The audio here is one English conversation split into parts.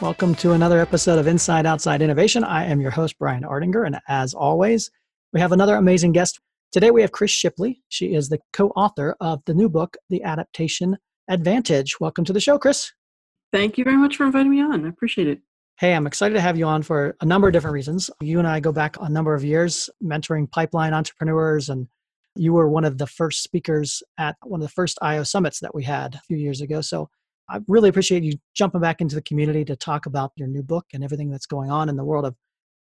Welcome to another episode of Inside Outside Innovation. I am your host, Brian Ardinger, and as always, we have another amazing guest. Today we have Chris Shipley. She is the co author of the new book, The Adaptation Advantage. Welcome to the show, Chris. Thank you very much for inviting me on. I appreciate it. Hey, I'm excited to have you on for a number of different reasons. You and I go back a number of years mentoring pipeline entrepreneurs, and you were one of the first speakers at one of the first IO summits that we had a few years ago. So I really appreciate you jumping back into the community to talk about your new book and everything that's going on in the world of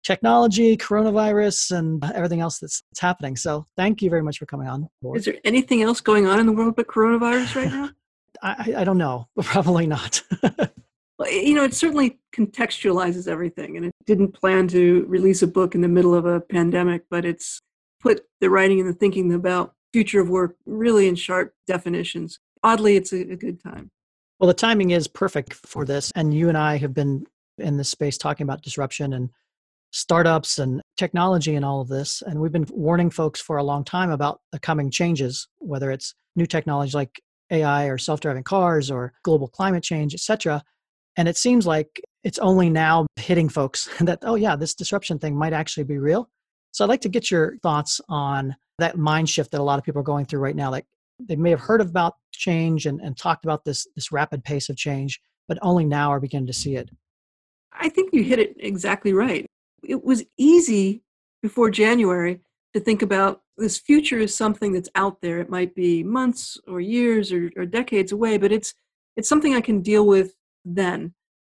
technology, coronavirus, and uh, everything else that's, that's happening. So thank you very much for coming on board. Is there anything else going on in the world but coronavirus right now? I, I don't know, probably not. well, you know, it certainly contextualizes everything. And it didn't plan to release a book in the middle of a pandemic, but it's put the writing and the thinking about future of work really in sharp definitions. Oddly, it's a, a good time. Well, the timing is perfect for this. And you and I have been in this space talking about disruption and startups and technology and all of this. And we've been warning folks for a long time about the coming changes, whether it's new technology like AI or self-driving cars or global climate change, et cetera. And it seems like it's only now hitting folks that, oh yeah, this disruption thing might actually be real. So I'd like to get your thoughts on that mind shift that a lot of people are going through right now. Like they may have heard about change and, and talked about this this rapid pace of change, but only now are beginning to see it. I think you hit it exactly right. It was easy before January to think about this future is something that's out there. It might be months or years or, or decades away, but it's it's something I can deal with then.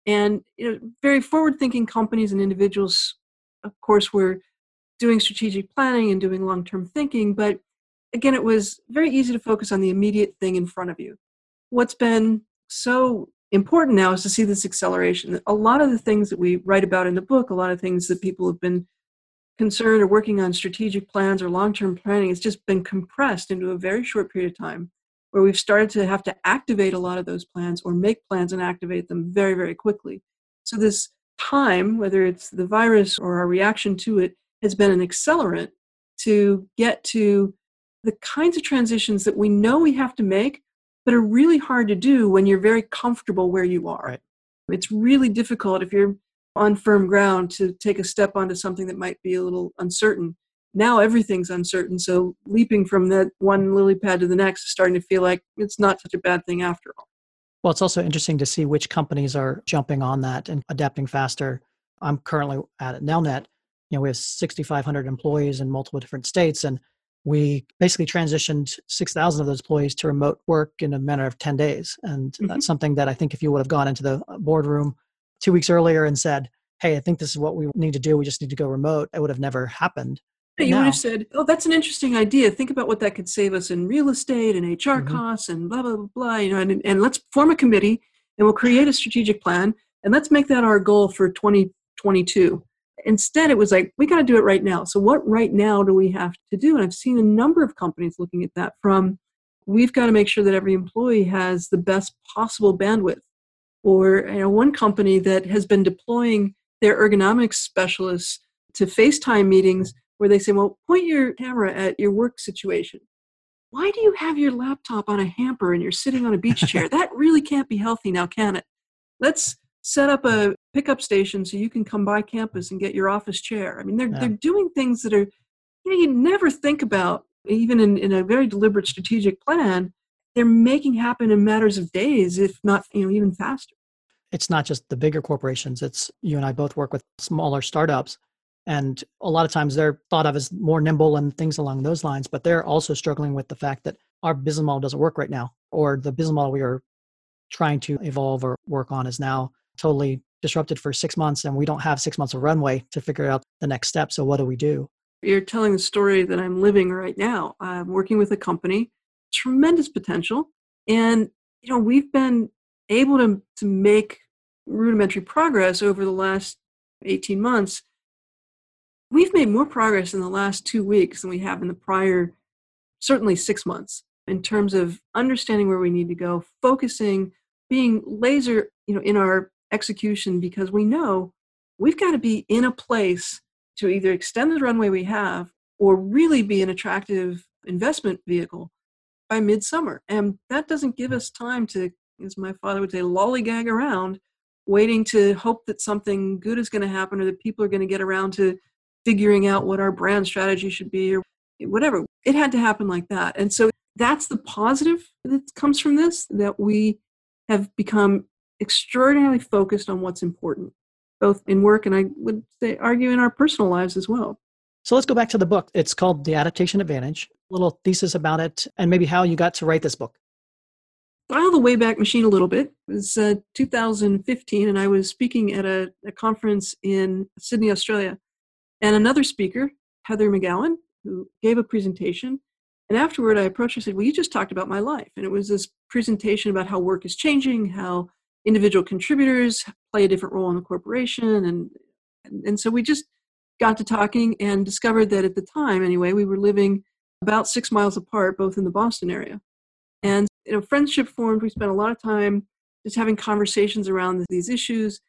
And you know, very forward-thinking companies and individuals, of course, were doing strategic planning and doing long-term thinking, but again, it was very easy to focus on the immediate thing in front of you. What's been so important now is to see this acceleration. A lot of the things that we write about in the book, a lot of things that people have been concerned or working on strategic plans or long term planning, it's just been compressed into a very short period of time where we've started to have to activate a lot of those plans or make plans and activate them very, very quickly. So, this time, whether it's the virus or our reaction to it, has been an accelerant to get to the kinds of transitions that we know we have to make, but are really hard to do when you're very comfortable where you are. Right. It's really difficult if you're on firm ground to take a step onto something that might be a little uncertain. Now everything's uncertain, so leaping from that one lily pad to the next is starting to feel like it's not such a bad thing after all. Well, it's also interesting to see which companies are jumping on that and adapting faster. I'm currently at Nelnet. You know, we have 6,500 employees in multiple different states, and we basically transitioned 6,000 of those employees to remote work in a matter of 10 days. And mm-hmm. that's something that I think if you would have gone into the boardroom two weeks earlier and said, hey, I think this is what we need to do, we just need to go remote, it would have never happened. you now, would have said, oh, that's an interesting idea. Think about what that could save us in real estate and HR mm-hmm. costs and blah, blah, blah, blah. You know, and, and let's form a committee and we'll create a strategic plan and let's make that our goal for 2022 instead it was like we got to do it right now. So what right now do we have to do? And i've seen a number of companies looking at that from we've got to make sure that every employee has the best possible bandwidth. Or you know one company that has been deploying their ergonomics specialists to facetime meetings where they say well point your camera at your work situation. Why do you have your laptop on a hamper and you're sitting on a beach chair? That really can't be healthy now can it? Let's set up a pickup station so you can come by campus and get your office chair. I mean, they're yeah. they're doing things that are you know you never think about even in, in a very deliberate strategic plan. They're making happen in matters of days, if not you know even faster. It's not just the bigger corporations. It's you and I both work with smaller startups, and a lot of times they're thought of as more nimble and things along those lines. But they're also struggling with the fact that our business model doesn't work right now, or the business model we are trying to evolve or work on is now totally disrupted for six months and we don't have six months of runway to figure out the next step. So what do we do? You're telling the story that I'm living right now. I'm working with a company, tremendous potential. And, you know, we've been able to, to make rudimentary progress over the last 18 months, we've made more progress in the last two weeks than we have in the prior, certainly six months, in terms of understanding where we need to go, focusing, being laser, you know, in our execution because we know we've got to be in a place to either extend the runway we have or really be an attractive investment vehicle by midsummer. And that doesn't give us time to, as my father would say, lollygag around, waiting to hope that something good is going to happen or that people are going to get around to figuring out what our brand strategy should be or whatever. It had to happen like that. And so that's the positive that comes from this that we have become extraordinarily focused on what's important, both in work and I would say argue in our personal lives as well. So let's go back to the book. It's called The Adaptation Advantage. A little thesis about it and maybe how you got to write this book. Dial the Wayback Machine a little bit. It was uh, 2015, and I was speaking at a, a conference in Sydney, Australia. And another speaker, Heather McGowan, who gave a presentation. And afterward, I approached her and said, Well, you just talked about my life. And it was this presentation about how work is changing, how individual contributors play a different role in the corporation. And, and, so we just got to talking and discovered that at the time, anyway, we were living about six miles apart, both in the Boston area. And you know, friendship formed. We spent a lot of time just having conversations around these issues.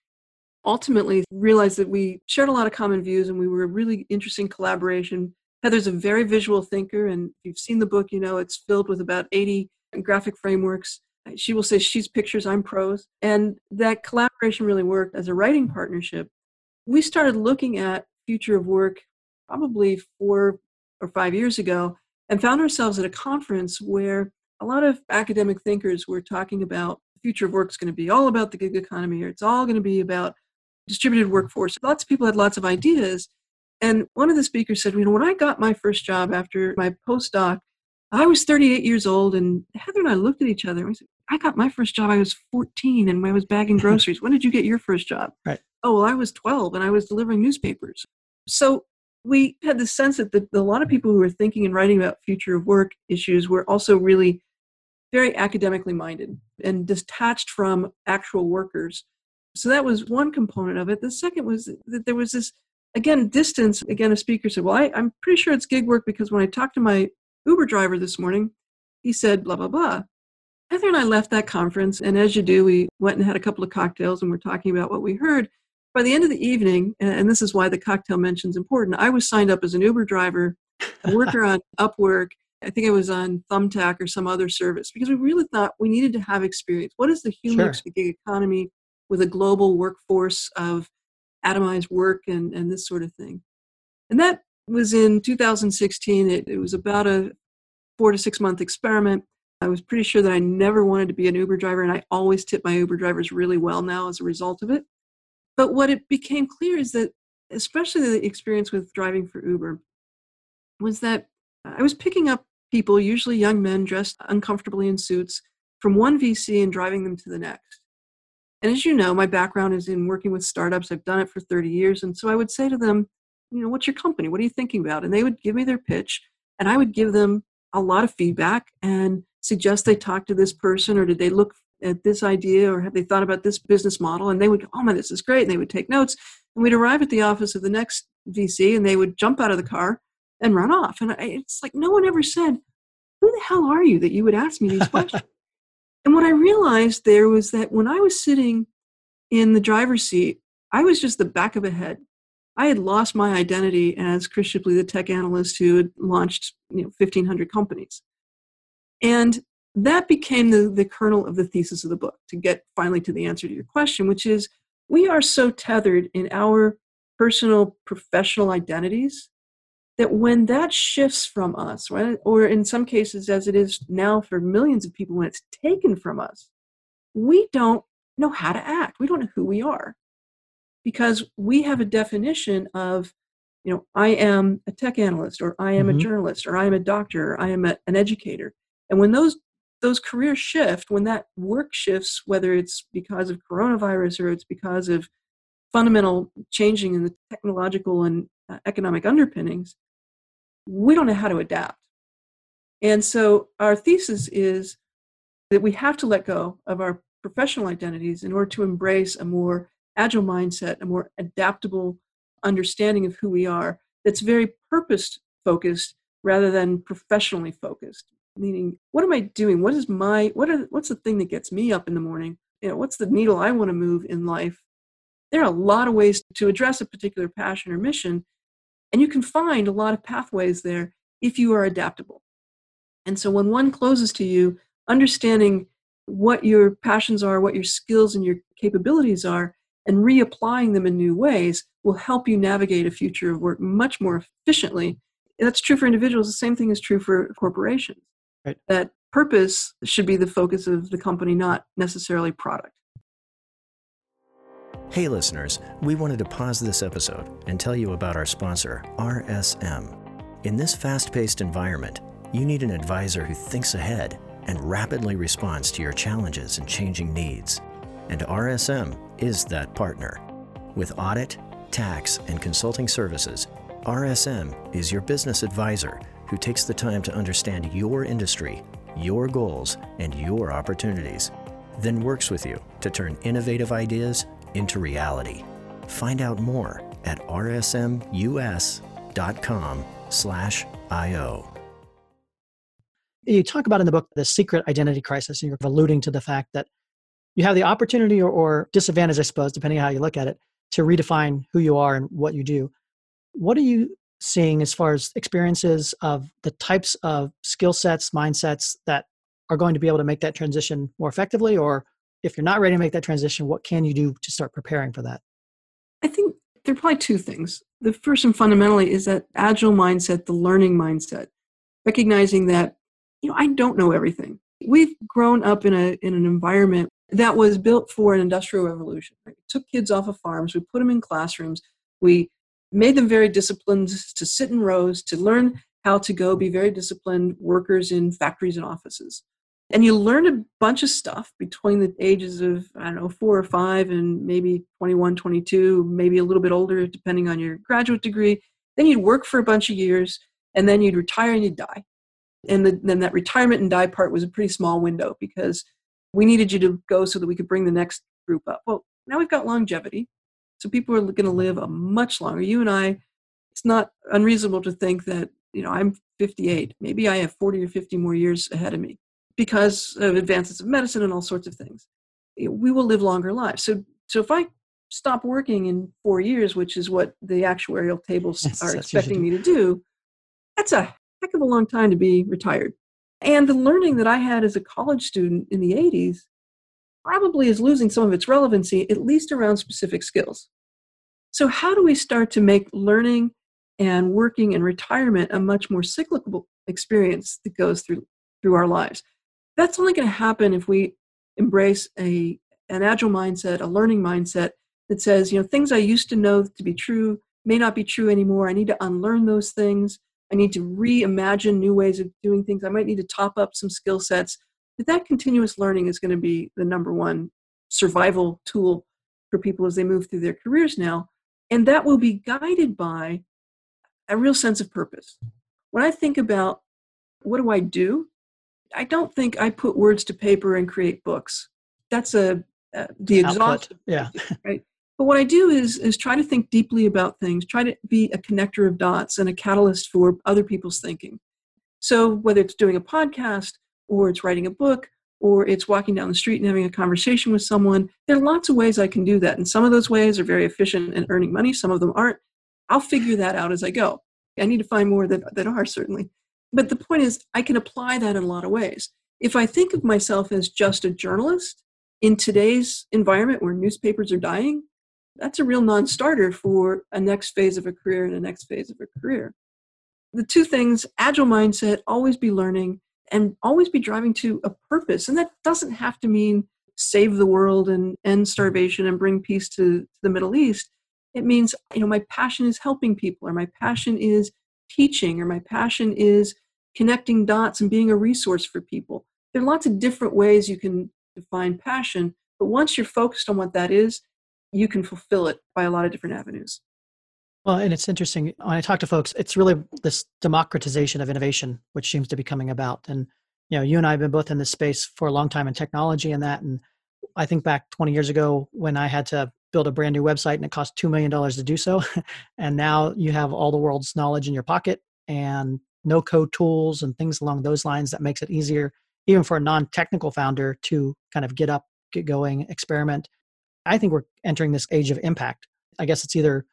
Ultimately, realized that we shared a lot of common views, and we were a really interesting collaboration. Heather's a very visual thinker, and if you've seen the book, you know it's filled with about 80 graphic frameworks. She will say she's pictures, I'm prose. And that collaboration really worked as a writing partnership. We started looking at future of work probably four or five years ago and found ourselves at a conference where a lot of academic thinkers were talking about the future of work is going to be all about the gig economy or it's all going to be about distributed workforce. Lots of people had lots of ideas. And one of the speakers said, you know, when I got my first job after my postdoc, I was 38 years old, and Heather and I looked at each other and we said, I got my first job, I was 14 and I was bagging groceries. when did you get your first job? Right. Oh, well, I was 12 and I was delivering newspapers. So we had the sense that the, a lot of people who were thinking and writing about future of work issues were also really very academically minded and detached from actual workers. So that was one component of it. The second was that there was this, again, distance. Again, a speaker said, Well, I, I'm pretty sure it's gig work because when I talked to my Uber driver this morning, he said, blah, blah, blah. Heather and I left that conference, and as you do, we went and had a couple of cocktails and we're talking about what we heard. By the end of the evening, and this is why the cocktail mention is important, I was signed up as an Uber driver, a worker on Upwork. I think I was on Thumbtack or some other service because we really thought we needed to have experience. What is the human sure. gig economy with a global workforce of atomized work and, and this sort of thing? And that was in 2016. It, it was about a four to six month experiment. I was pretty sure that I never wanted to be an Uber driver, and I always tip my Uber drivers really well now as a result of it. But what it became clear is that, especially the experience with driving for Uber, was that I was picking up people, usually young men dressed uncomfortably in suits, from one VC and driving them to the next. And as you know, my background is in working with startups. I've done it for 30 years. And so I would say to them, you know, what's your company? What are you thinking about? And they would give me their pitch, and I would give them a lot of feedback and suggest they talk to this person, or did they look at this idea, or have they thought about this business model? And they would, oh man, this is great. And they would take notes. And we'd arrive at the office of the next VC, and they would jump out of the car and run off. And I, it's like no one ever said, who the hell are you that you would ask me these questions? and what I realized there was that when I was sitting in the driver's seat, I was just the back of a head. I had lost my identity as Chris Shipley, the tech analyst who had launched you know 1,500 companies. And that became the, the kernel of the thesis of the book to get finally to the answer to your question, which is we are so tethered in our personal professional identities that when that shifts from us, right, or in some cases, as it is now for millions of people, when it's taken from us, we don't know how to act. We don't know who we are because we have a definition of you know i am a tech analyst or i am mm-hmm. a journalist or i am a doctor or i am a, an educator and when those those careers shift when that work shifts whether it's because of coronavirus or it's because of fundamental changing in the technological and uh, economic underpinnings we don't know how to adapt. And so our thesis is that we have to let go of our professional identities in order to embrace a more agile mindset, a more adaptable understanding of who we are that's very purpose focused rather than professionally focused meaning what am i doing? What is my what are what's the thing that gets me up in the morning? You know what's the needle i want to move in life? There are a lot of ways to address a particular passion or mission and you can find a lot of pathways there if you are adaptable. And so when one closes to you understanding what your passions are what your skills and your capabilities are and reapplying them in new ways will help you navigate a future of work much more efficiently. That's true for individuals the same thing is true for corporations right. that purpose should be the focus of the company not necessarily product. Hey listeners we wanted to pause this episode and tell you about our sponsor rsm in this fast-paced environment you need an advisor who thinks ahead and rapidly responds to your challenges and changing needs. And rsm is that partner. With audit tax and consulting services RSM is your business advisor who takes the time to understand your industry, your goals, and your opportunities, then works with you to turn innovative ideas into reality. Find out more at rsmus.com/io. You talk about in the book the secret identity crisis, and you're alluding to the fact that you have the opportunity or, or disadvantage, I suppose, depending on how you look at it, to redefine who you are and what you do. What are you seeing as far as experiences of the types of skill sets, mindsets that are going to be able to make that transition more effectively? Or if you're not ready to make that transition, what can you do to start preparing for that? I think there are probably two things. The first and fundamentally is that agile mindset, the learning mindset, recognizing that you know I don't know everything. We've grown up in a in an environment that was built for an industrial revolution. We took kids off of farms, we put them in classrooms, we made them very disciplined to sit in rows, to learn how to go be very disciplined workers in factories and offices. And you learn a bunch of stuff between the ages of, I don't know, four or five and maybe 21, 22, maybe a little bit older, depending on your graduate degree. Then you'd work for a bunch of years and then you'd retire and you'd die. And the, then that retirement and die part was a pretty small window because we needed you to go so that we could bring the next group up. Well, now we've got longevity. So people are going to live a much longer. You and I, it's not unreasonable to think that, you know, I'm 58. Maybe I have 40 or 50 more years ahead of me because of advances of medicine and all sorts of things. Eh, we will live longer lives. So, so if I stop working in four years, which is what the actuarial tables yes, are expecting me to do, that's a heck of a long time to be retired. And the learning that I had as a college student in the 80s probably is losing some of its relevancy, at least around specific skills. So, how do we start to make learning and working and retirement a much more cyclical experience that goes through through our lives? That's only going to happen if we embrace a an agile mindset, a learning mindset that says, you know, things I used to know to be true may not be true anymore. I need to unlearn those things. I need to reimagine new ways of doing things. I might need to top up some skill sets but that continuous learning is going to be the number one survival tool for people as they move through their careers now. And that will be guided by a real sense of purpose. When I think about what do I do, I don't think I put words to paper and create books. That's a uh, the exhaustive, yeah. right. But what I do is is try to think deeply about things, try to be a connector of dots and a catalyst for other people's thinking. So whether it's doing a podcast, or it's writing a book, or it's walking down the street and having a conversation with someone. There are lots of ways I can do that. And some of those ways are very efficient in earning money, some of them aren't. I'll figure that out as I go. I need to find more that, that are, certainly. But the point is, I can apply that in a lot of ways. If I think of myself as just a journalist in today's environment where newspapers are dying, that's a real non starter for a next phase of a career and a next phase of a career. The two things agile mindset, always be learning, and always be driving to a purpose. And that doesn't have to mean save the world and end mm-hmm. starvation and bring peace to, to the Middle East. It means, you know, my passion is helping people, or my passion is teaching, or my passion is connecting dots and being a resource for people. There are lots of different ways you can define passion, but once you're focused on what that is, you can fulfill it by a lot of different avenues. Well, and it's interesting when I talk to folks, it's really this democratization of innovation, which seems to be coming about. And you know, you and I have been both in this space for a long time in technology and that. And I think back 20 years ago when I had to build a brand new website and it cost $2 million to do so. and now you have all the world's knowledge in your pocket and no code tools and things along those lines that makes it easier, even for a non technical founder, to kind of get up, get going, experiment. I think we're entering this age of impact. I guess it's either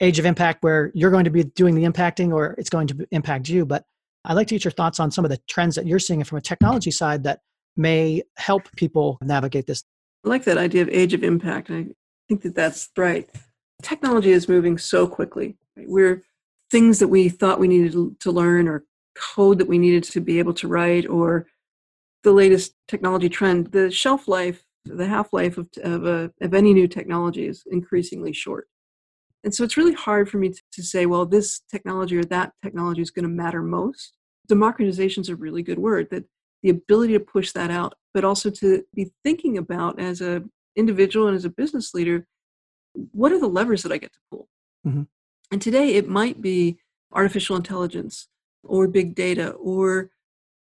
age of impact where you're going to be doing the impacting or it's going to impact you. But I'd like to get your thoughts on some of the trends that you're seeing from a technology side that may help people navigate this. I like that idea of age of impact. I think that that's right. Technology is moving so quickly. We're things that we thought we needed to learn or code that we needed to be able to write or the latest technology trend the shelf life the half life of, of, of any new technology is increasingly short and so it's really hard for me to, to say well this technology or that technology is going to matter most democratization is a really good word that the ability to push that out but also to be thinking about as a individual and as a business leader what are the levers that i get to pull mm-hmm. And today it might be artificial intelligence or big data or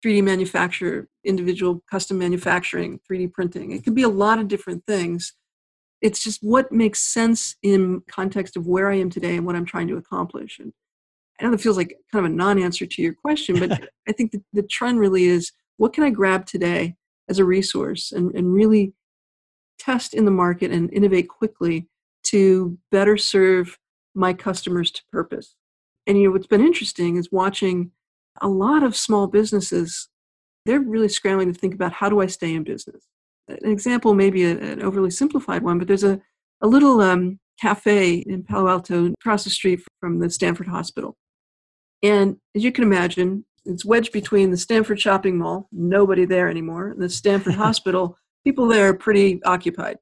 3D manufacture, individual custom manufacturing, 3D printing. It could be a lot of different things. It's just what makes sense in context of where I am today and what I'm trying to accomplish. And I know that feels like kind of a non-answer to your question, but I think the, the trend really is what can I grab today as a resource and, and really test in the market and innovate quickly to better serve my customers to purpose. And you know what's been interesting is watching a lot of small businesses. They're really scrambling to think about how do I stay in business. An example, maybe a, an overly simplified one, but there's a a little um, cafe in Palo Alto across the street from the Stanford Hospital. And as you can imagine, it's wedged between the Stanford shopping mall, nobody there anymore, and the Stanford Hospital. People there are pretty occupied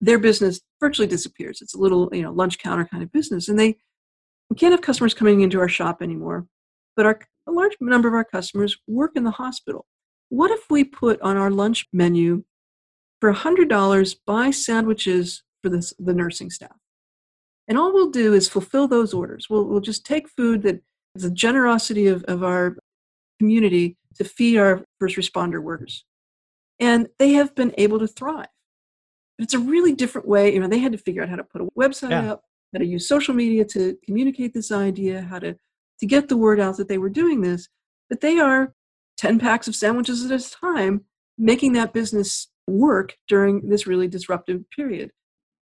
their business virtually disappears. It's a little, you know, lunch counter kind of business. And they we can't have customers coming into our shop anymore. But our a large number of our customers work in the hospital. What if we put on our lunch menu for $100 buy sandwiches for the the nursing staff? And all we'll do is fulfill those orders. We'll, we'll just take food that is the generosity of, of our community to feed our first responder workers. And they have been able to thrive. But it's a really different way. You know, they had to figure out how to put a website yeah. up, how to use social media to communicate this idea, how to to get the word out that they were doing this. But they are 10 packs of sandwiches at a time, making that business work during this really disruptive period.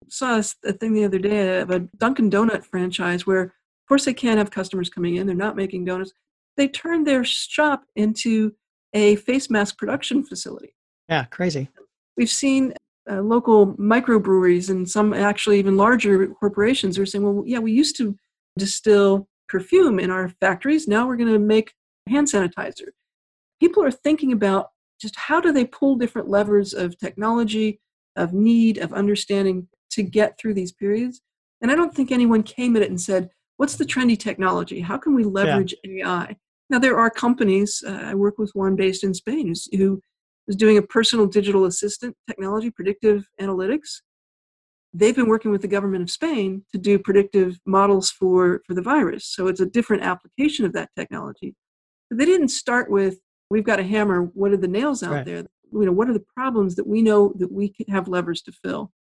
I saw a thing the other day of a Dunkin' Donut franchise where, of course, they can't have customers coming in. They're not making donuts. They turned their shop into a face mask production facility. Yeah, crazy. We've seen uh, local microbreweries and some actually even larger corporations are saying, well, yeah, we used to distill perfume in our factories. Now we're going to make hand sanitizer. People are thinking about just how do they pull different levers of technology, of need, of understanding to get through these periods. And I don't think anyone came at it and said, what's the trendy technology? How can we leverage yeah. AI? Now, there are companies, uh, I work with one based in Spain, who is doing a personal digital assistant technology, predictive analytics. They've been working with the government of Spain to do predictive models for, for the virus. So it's a different application of that technology. But they didn't start with, we've got a hammer, what are the nails out right. there? You know, what are the problems that we know that we have levers to fill?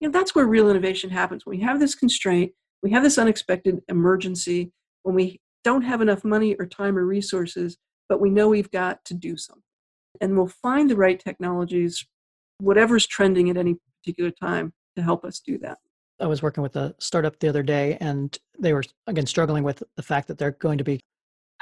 You know, that's where real innovation happens. When we have this constraint, we have this unexpected emergency, when we don't have enough money or time or resources, but we know we've got to do something and we'll find the right technologies, whatever's trending at any particular time, to help us do that. I was working with a startup the other day, and they were again struggling with the fact that they're going to be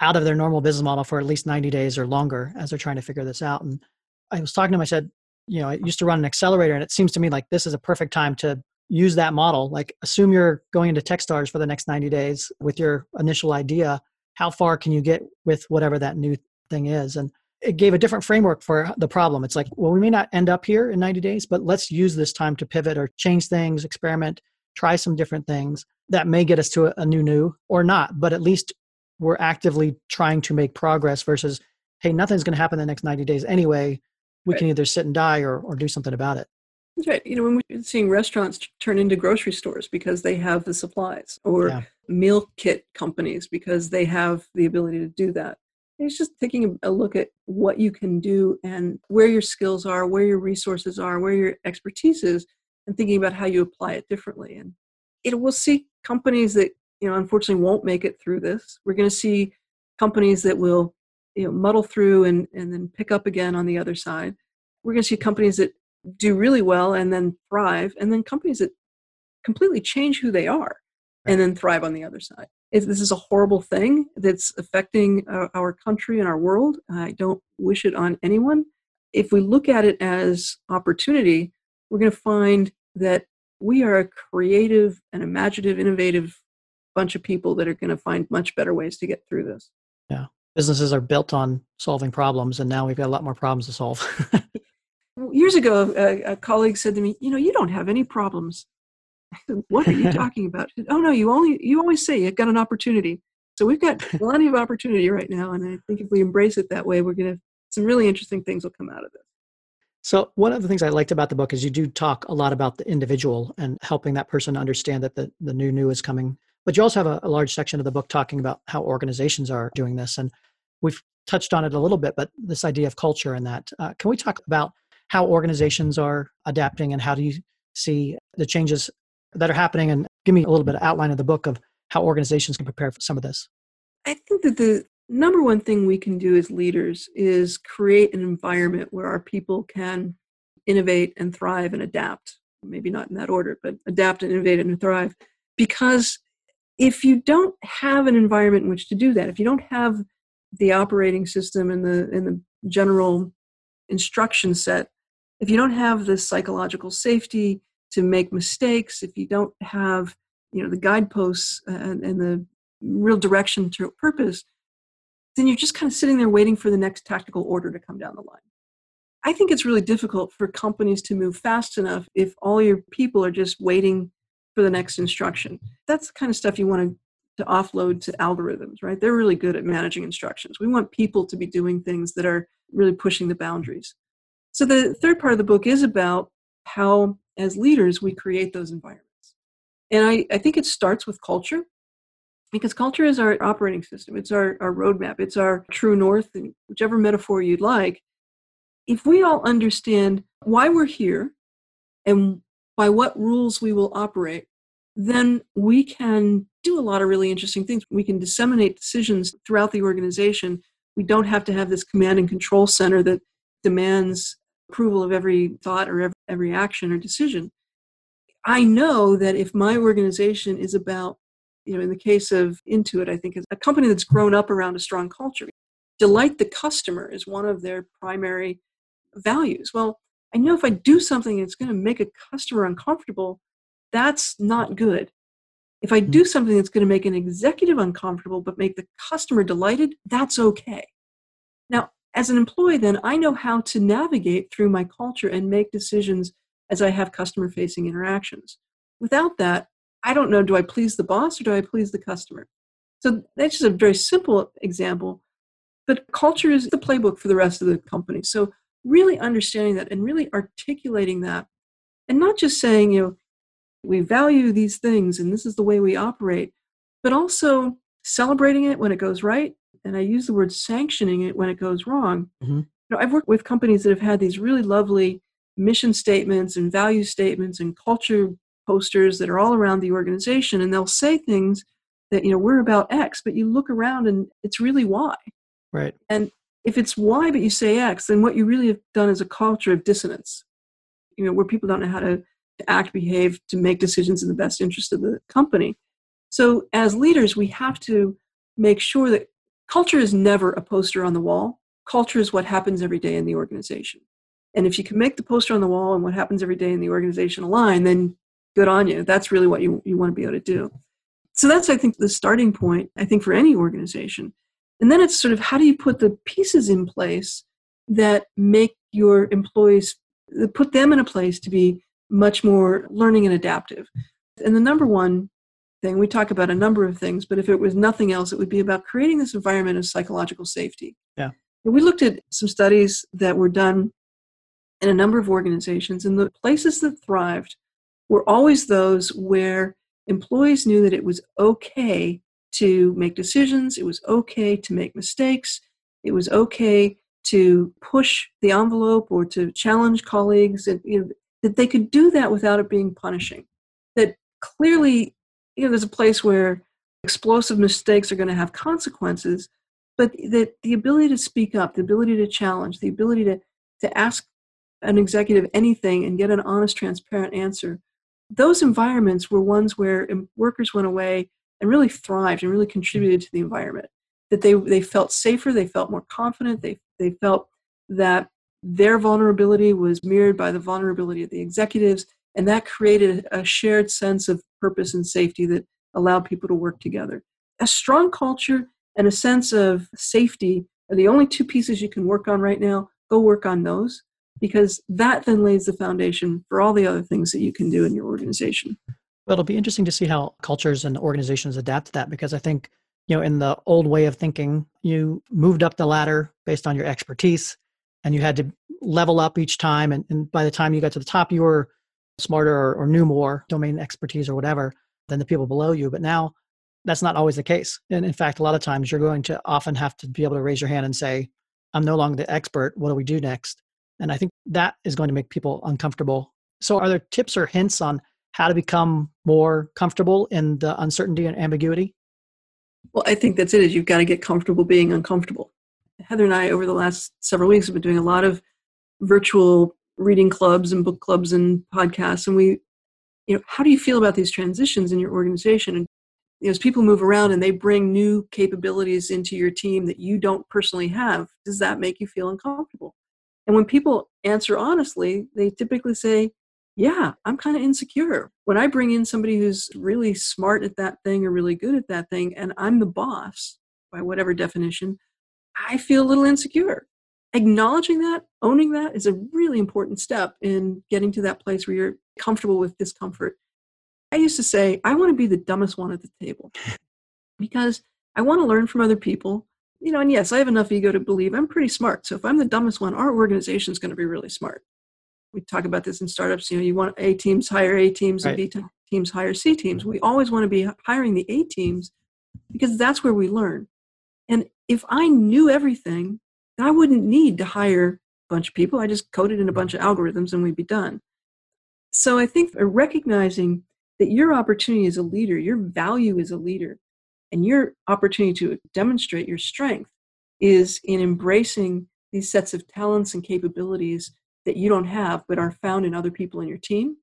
out of their normal business model for at least 90 days or longer as they're trying to figure this out. And I was talking to him, I said, you know, I used to run an accelerator, and it seems to me like this is a perfect time to use that model. Like, assume you're going into Techstars for the next 90 days with your initial idea. How far can you get with whatever that new thing is? And it gave a different framework for the problem. It's like, well, we may not end up here in 90 days, but let's use this time to pivot or change things, experiment, try some different things that may get us to a, a new new or not. But at least we're actively trying to make progress versus, hey, nothing's going to happen in the next 90 days anyway. We right. can either sit and die or, or do something about it. That's right. You know, when we're seeing restaurants turn into grocery stores because they have the supplies, or yeah. meal kit companies because they have the ability to do that It's just taking a look at what you can do and where your skills are, where your resources are, where your expertise is, and thinking about how you apply it differently. And it will see companies that you know unfortunately won't make it through this. We're going to see companies that will you know muddle through and and then pick up again on the other side. We're going to see companies that do really well and then thrive, and then companies that completely change who they are and then thrive on the other side. If this is a horrible thing that's affecting our, our country and our world. I don't wish it on anyone. If we look at it as opportunity, we're going to find that we are a creative and imaginative, innovative bunch of people that are going to find much better ways to get through this. Yeah. Businesses are built on solving problems, and now we've got a lot more problems to solve. Years ago, a, a, colleague said to me, "You know, you don't have any problems." Said, what are you talking about? Said, oh no, you only you always say you've got an opportunity. So we've got plenty of opportunity right now, and I think if we embrace it that way, we're going to some really interesting things will come out of this. So, one of the things I liked about the book is you do talk a lot about the individual and helping that person understand that the, the new new is coming. But you also have a, a large section of the book talking about how organizations are doing this. And we've touched on it a little bit, but this idea of culture and that. Uh, can we talk about how organizations are adapting and how do you see the changes that are happening? And give me a little bit of outline of the book of how organizations can prepare for some of this. I think that the number one thing we can do as leaders is create an environment where our people can innovate and thrive and adapt. Maybe not in that order, but adapt and innovate and thrive. Because if you don't have an environment in which to do that, if you don't have the operating system and the and the general instruction set, if you don't have the psychological safety to make mistakes, if you don't have you know the guideposts uh, and, and the real direction to purpose, then you're just kind of sitting there waiting for the next tactical order to come down the line. I think it's really difficult for companies to move fast enough if all your people are just waiting for the next instruction. That's the kind of stuff you want to, to offload to algorithms, right? They're really good at managing instructions. We want people to be doing things that are really pushing the boundaries. So the third part of the book is about how, as leaders, we create those environments. And I, I think it starts with culture because culture is our operating system it's our, our roadmap it's our true north and whichever metaphor you'd like if we all understand why we're here and by what rules we will operate then we can do a lot of really interesting things we can disseminate decisions throughout the organization we don't have to have this command and control center that demands approval of every thought or every, action or decision i know that if my organization is about you know, in the case of Intuit, I think a company that's grown up around a strong culture. Delight the customer is one of their primary values. Well, I know if I do something that's going to make a customer uncomfortable, that's not good. If I do mm-hmm. something that's going to make an executive uncomfortable but make the customer delighted, that's okay. Now, as an employee, then I know how to navigate through my culture and make decisions as I have customer facing interactions. Without that, I don't know, do I please the boss or do I please the customer? So that's just a very simple example. But culture is the playbook for the rest of the company. So really understanding that and really articulating that and not just saying, you know, we value these things and this is the way we operate, but also celebrating it when it goes right. And I use the word sanctioning it when it goes wrong. Mm-hmm. You know, I've worked with companies that have had these really lovely mission statements and value statements and culture posters that are all around the organization and they'll say things that you know we're about x but you look around and it's really y right and if it's y but you say x then what you really have done is a culture of dissonance you know where people don't know how to, to act behave to make decisions in the best interest of the company so as leaders we have to make sure that culture is never a poster on the wall culture is what happens every day in the organization and if you can make the poster on the wall and what happens every day in the organization align then good on you. That's really what you, you want to be able to do. So that's, I think, the starting point, I think, for any organization. And then it's sort of how do you put the pieces in place that make your employees, put them in a place to be much more learning and adaptive. And the number one thing, we talk about a number of things, but if it was nothing else, it would be about creating this environment of psychological safety. Yeah. We looked at some studies that were done in a number of organizations, and the places that thrived were always those where employees knew that it was okay to make decisions, it was okay to make mistakes, It was okay to push the envelope or to challenge colleagues, and you know, that they could do that without it being punishing. That clearly, you know, there's a place where explosive mistakes are going to have consequences, but that the ability to speak up, the ability to challenge, the ability to, to ask an executive anything and get an honest, transparent answer, those environments were ones where workers went away and really thrived and really contributed to the environment. That they, they felt safer, they felt more confident, they, they felt that their vulnerability was mirrored by the vulnerability of the executives, and that created a shared sense of purpose and safety that allowed people to work together. A strong culture and a sense of safety are the only two pieces you can work on right now. Go work on those because that then lays the foundation for all the other things that you can do in your organization. Well, it'll be interesting to see how cultures and organizations adapt to that because I think, you know, in the old way of thinking, you moved up the ladder based on your expertise and you had to level up each time. And, and by the time you got to the top, you were smarter or, or knew more domain expertise or whatever than the people below you. But now that's not always the case. And in fact, a lot of times you're going to often have to be able to raise your hand and say, I'm no longer the expert. What do we do next? And I think that is going to make people uncomfortable. So, are there tips or hints on how to become more comfortable in the uncertainty and ambiguity? Well, I think that's it. Is you've got to get comfortable being uncomfortable. Heather and I, over the last several weeks, have been doing a lot of virtual reading clubs and book clubs and podcasts. And we, you know, how do you feel about these transitions in your organization? And you know, as people move around and they bring new capabilities into your team that you don't personally have, does that make you feel uncomfortable? And when people answer honestly, they typically say, Yeah, I'm kind of insecure. When I bring in somebody who's really smart at that thing or really good at that thing, and I'm the boss by whatever definition, I feel a little insecure. Acknowledging that, owning that is a really important step in getting to that place where you're comfortable with discomfort. I used to say, I want to be the dumbest one at the table because I want to learn from other people. You know, and yes, I have enough ego to believe I'm pretty smart. So if I'm the dumbest one, our organization is going to be really smart. We talk about this in startups. You know, you want A teams hire A teams right. and B teams hire C teams. We always want to be hiring the A teams because that's where we learn. And if I knew everything, I wouldn't need to hire a bunch of people. I just coded in a bunch of algorithms and we'd be done. So I think uh, recognizing that your opportunity as a leader, your value as a leader, and your opportunity to demonstrate your strength is in embracing these sets of talents and capabilities that you don't have but are found in other people in your team.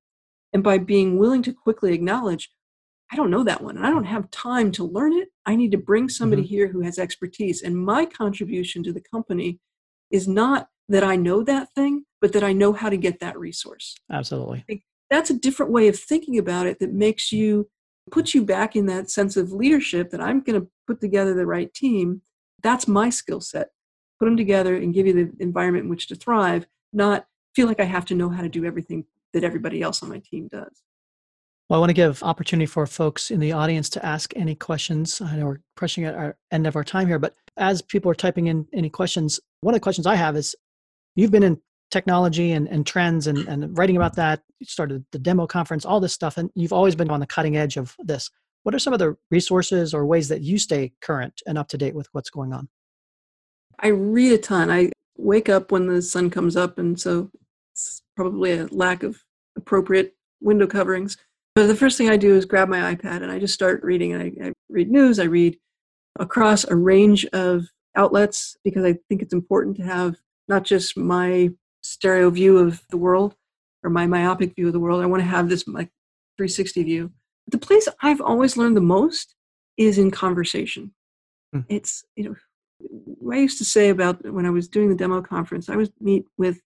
And by being willing to quickly acknowledge, I don't know that one and I don't have time to learn it. I need to bring somebody mm-hmm. here who has expertise. And my contribution to the company is not that I know that thing, but that I know how to get that resource. Absolutely. That's a different way of thinking about it that makes you puts you back in that sense of leadership that I'm going to put together the right team. That's my skill set. Put them together and give you the environment in which to thrive, not feel like I have to know how to do everything that everybody else on my team does. Well, I want to give opportunity for folks in the audience to ask any questions. I know we're pushing at our end of our time here, but as people are typing in any questions, one of the questions I have is you've been in technology and, and trends and, and writing about that, you started the demo conference, all this stuff, and you've always been on the cutting edge of this. What are some of the resources or ways that you stay current and up to date with what's going on? I read a ton. I wake up when the sun comes up, and so it's probably a lack of appropriate window coverings. So the first thing I do is grab my iPad and I just start reading. I, I read news, I read across a range of outlets because I think it's important to have not just my stereo view of the world or my myopic view of the world. I want to have this like 360 view. The place I've always learned the most is in conversation. Hmm. It's you know I used to say about when I was doing the demo conference, I would meet with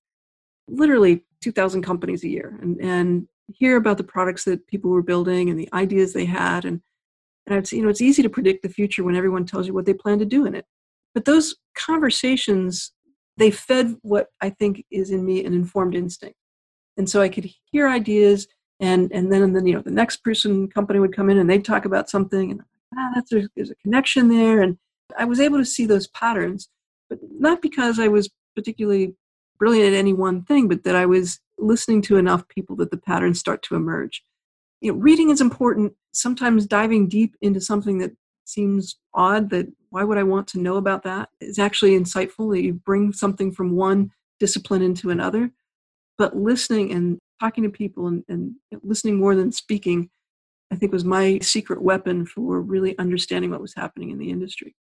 literally 2,000 companies a year, and and hear about the products that people were building and the ideas they had and and I'd say, you know, it's easy to predict the future when everyone tells you what they plan to do in it. But those conversations, they fed what I think is in me an informed instinct. And so I could hear ideas and and then and then you know the next person company would come in and they'd talk about something and ah, that's there's, there's a connection there and I was able to see those patterns, but not because I was particularly brilliant at any one thing, but that I was listening to enough people that the patterns start to emerge. You know, reading is important. Sometimes diving deep into something that seems odd that why would I want to know about that? It's actually insightful that you bring something from one discipline into another. But listening and talking to people and, and listening more than speaking, I think was my secret weapon for really understanding what was happening in the industry.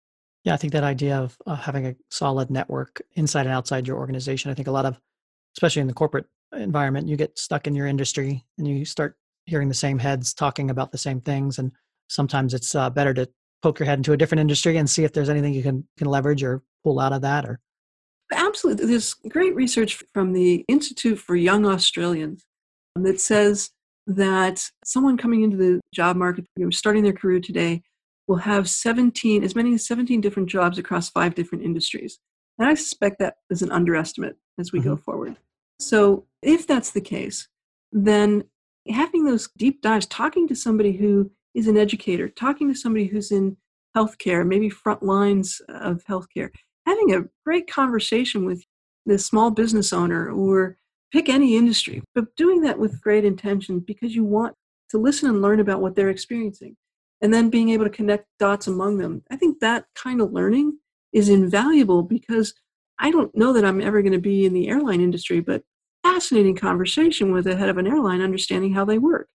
Yeah, I think that idea of having a solid network inside and outside your organization, I think a lot of, especially in the corporate environment, you get stuck in your industry and you start hearing the same heads talking about the same things. And sometimes it's uh, better to poke your head into a different industry and see if there's anything you can, can leverage or pull out of that or absolutely there's great research from the institute for young australians that says that someone coming into the job market you know, starting their career today will have 17 as many as 17 different jobs across five different industries. And i suspect that is an underestimate as we mm-hmm. go forward. So if that's the case then having those deep dives talking to somebody who is an educator, talking to somebody who's in healthcare, maybe front lines of healthcare, having a great conversation with the small business owner or pick any industry, but doing that with great intention because you want to listen and learn about what they're experiencing and then being able to connect dots among them. I think that kind of learning is invaluable because I don't know that I'm ever going to be in the airline industry, but fascinating conversation with the head of an airline understanding how they work,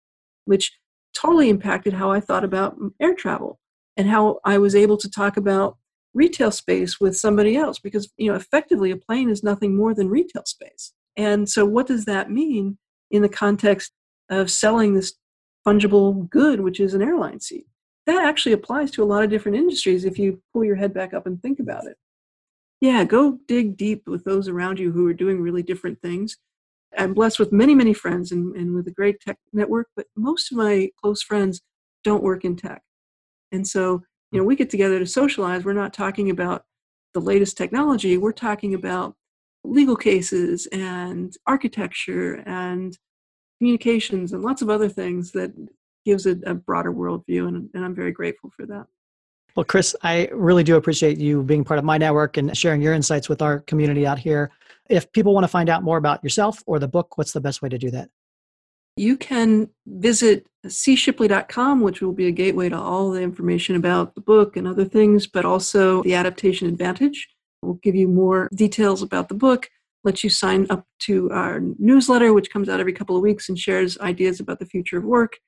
which totally impacted how I thought about air travel and how I was able to talk about retail space with somebody else because you know effectively a plane is nothing more than retail space. And so what does that mean in the context of selling this fungible good which is an airline seat? That actually applies to a lot of different industries if you pull your head back up and think about it. Yeah, go dig deep with those around you who are doing really different things I'm blessed with many, many friends and, and with a great tech network, but most of my close friends don't work in tech. And so, you know, we get together to socialize. We're not talking about the latest technology, we're talking about legal cases and architecture and communications and lots of other things that gives it a broader worldview. And, and I'm very grateful for that. Well, Chris, I really do appreciate you being part of my network and sharing your insights with our community out here. If people want to find out more about yourself or the book, what's the best way to do that? You can visit cshipley.com, which will be a gateway to all the information about the book and other things, but also the Adaptation Advantage. We'll give you more details about the book, let you sign up to our newsletter, which comes out every couple of weeks and shares ideas about the future of work.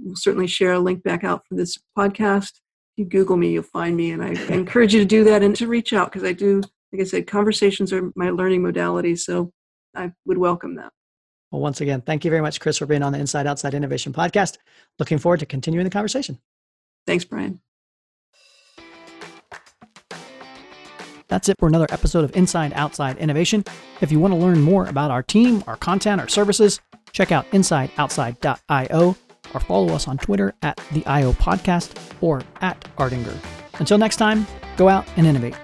We'll certainly share a link back out for this podcast. If you Google me, you'll find me, and I encourage you to do that and to reach out because I do like I said, conversations are my learning modality. So I would welcome that. Well, once again, thank you very much, Chris, for being on the Inside Outside Innovation podcast. Looking forward to continuing the conversation. Thanks, Brian. That's it for another episode of Inside Outside Innovation. If you want to learn more about our team, our content, our services, check out insideoutside.io or follow us on Twitter at the IO Podcast or at Ardinger. Until next time, go out and innovate.